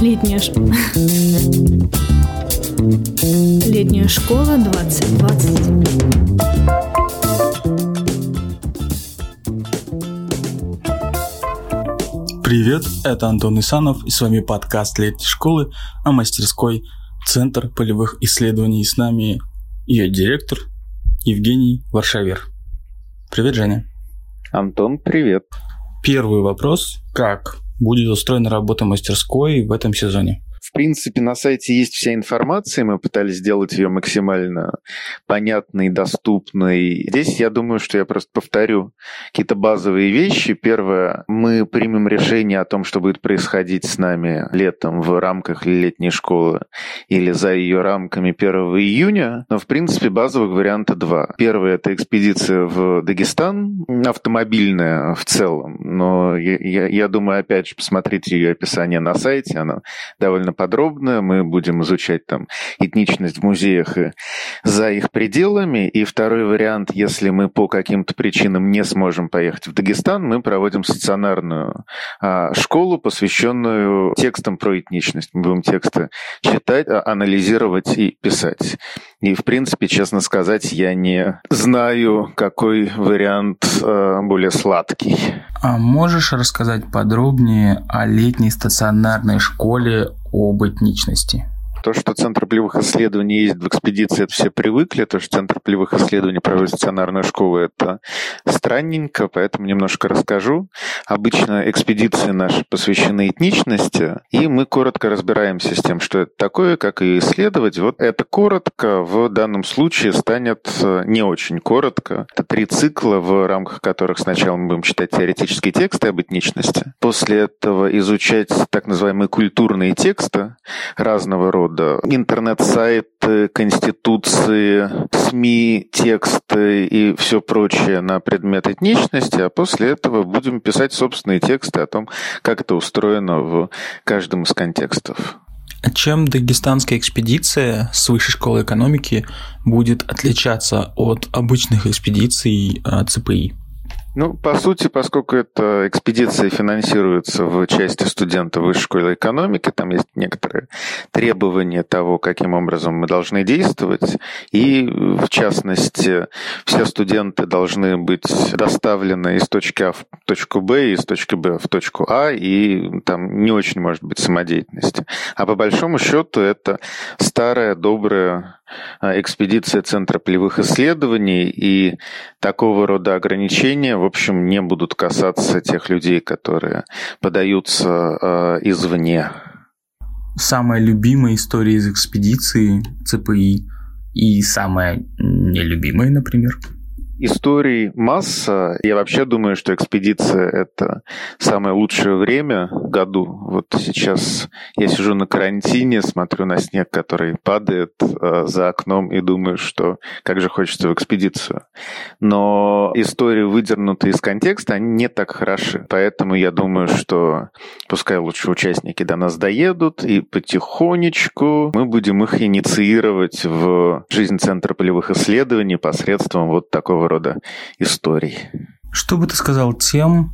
Летняя, ш... Летняя школа 2020. Привет, это Антон Исанов, и с вами подкаст летней школы о мастерской Центр полевых исследований. И с нами ее директор Евгений Варшавер. Привет, Женя. Антон, привет. Первый вопрос. Как будет устроена работа мастерской в этом сезоне? В принципе, на сайте есть вся информация, мы пытались сделать ее максимально понятной, доступной. Здесь я думаю, что я просто повторю какие-то базовые вещи. Первое, мы примем решение о том, что будет происходить с нами летом в рамках летней школы или за ее рамками 1 июня. Но, в принципе, базовых варианта два. Первый – это экспедиция в Дагестан, автомобильная в целом. Но я, я, я думаю, опять же, посмотрите ее описание на сайте, она довольно подробно. Мы будем изучать там этничность в музеях и за их пределами. И второй вариант, если мы по каким-то причинам не сможем поехать в Дагестан, мы проводим стационарную а, школу, посвященную текстам про этничность. Мы будем тексты читать, а, анализировать и писать. И, в принципе, честно сказать, я не знаю, какой вариант э, более сладкий. А можешь рассказать подробнее о летней стационарной школе об этничности? То, что Центр полевых исследований есть в экспедиции, это все привыкли. То, что Центр полевых исследований проводит стационарную школу, это странненько, поэтому немножко расскажу. Обычно экспедиции наши посвящены этничности, и мы коротко разбираемся с тем, что это такое, как и исследовать. Вот это коротко в данном случае станет э, не очень коротко. Это три цикла, в рамках которых сначала мы будем читать теоретические тексты об этничности, после этого изучать так называемые культурные тексты разного рода, рода интернет-сайты, конституции, СМИ, тексты и все прочее на предмет этничности, а после этого будем писать собственные тексты о том, как это устроено в каждом из контекстов. А чем дагестанская экспедиция с высшей школы экономики будет отличаться от обычных экспедиций а, ЦПИ? Ну, по сути, поскольку эта экспедиция финансируется в части студента высшей школы экономики, там есть некоторые требования того, каким образом мы должны действовать. И, в частности, все студенты должны быть доставлены из точки А в точку Б, из точки Б в точку А, и там не очень может быть самодеятельности. А по большому счету это старая, добрая а, экспедиция Центра полевых исследований, и такого рода ограничения, в общем, не будут касаться тех людей, которые подаются э, извне. Самая любимая история из экспедиции ЦПИ и самая нелюбимая, например – Историй масса. Я вообще думаю, что экспедиция – это самое лучшее время в году. Вот сейчас я сижу на карантине, смотрю на снег, который падает э, за окном и думаю, что как же хочется в экспедицию. Но истории, выдернутые из контекста, они не так хороши. Поэтому я думаю, что пускай лучше участники до нас доедут, и потихонечку мы будем их инициировать в жизнь Центра полевых исследований посредством вот такого такого рода историй. Что бы ты сказал тем,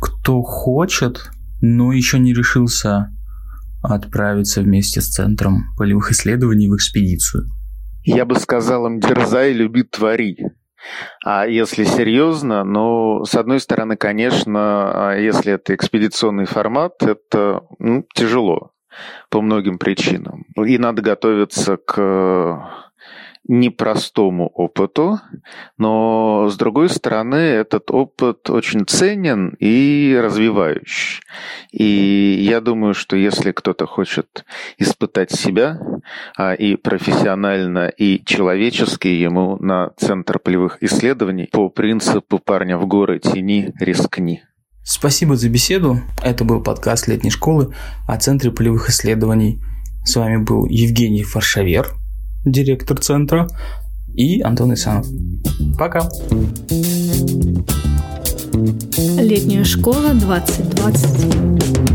кто хочет, но еще не решился отправиться вместе с Центром полевых исследований в экспедицию? Я бы сказал им, дерзай, люби, твори. А если серьезно, ну, с одной стороны, конечно, если это экспедиционный формат, это ну, тяжело по многим причинам. И надо готовиться к непростому опыту, но с другой стороны этот опыт очень ценен и развивающий. И я думаю, что если кто-то хочет испытать себя а, и профессионально, и человечески, ему на Центр полевых исследований по принципу парня в горы тени рискни. Спасибо за беседу. Это был подкаст летней школы о Центре полевых исследований. С вами был Евгений Фаршавер – директор центра, и Антон Исанов. Пока! Летняя школа 2020.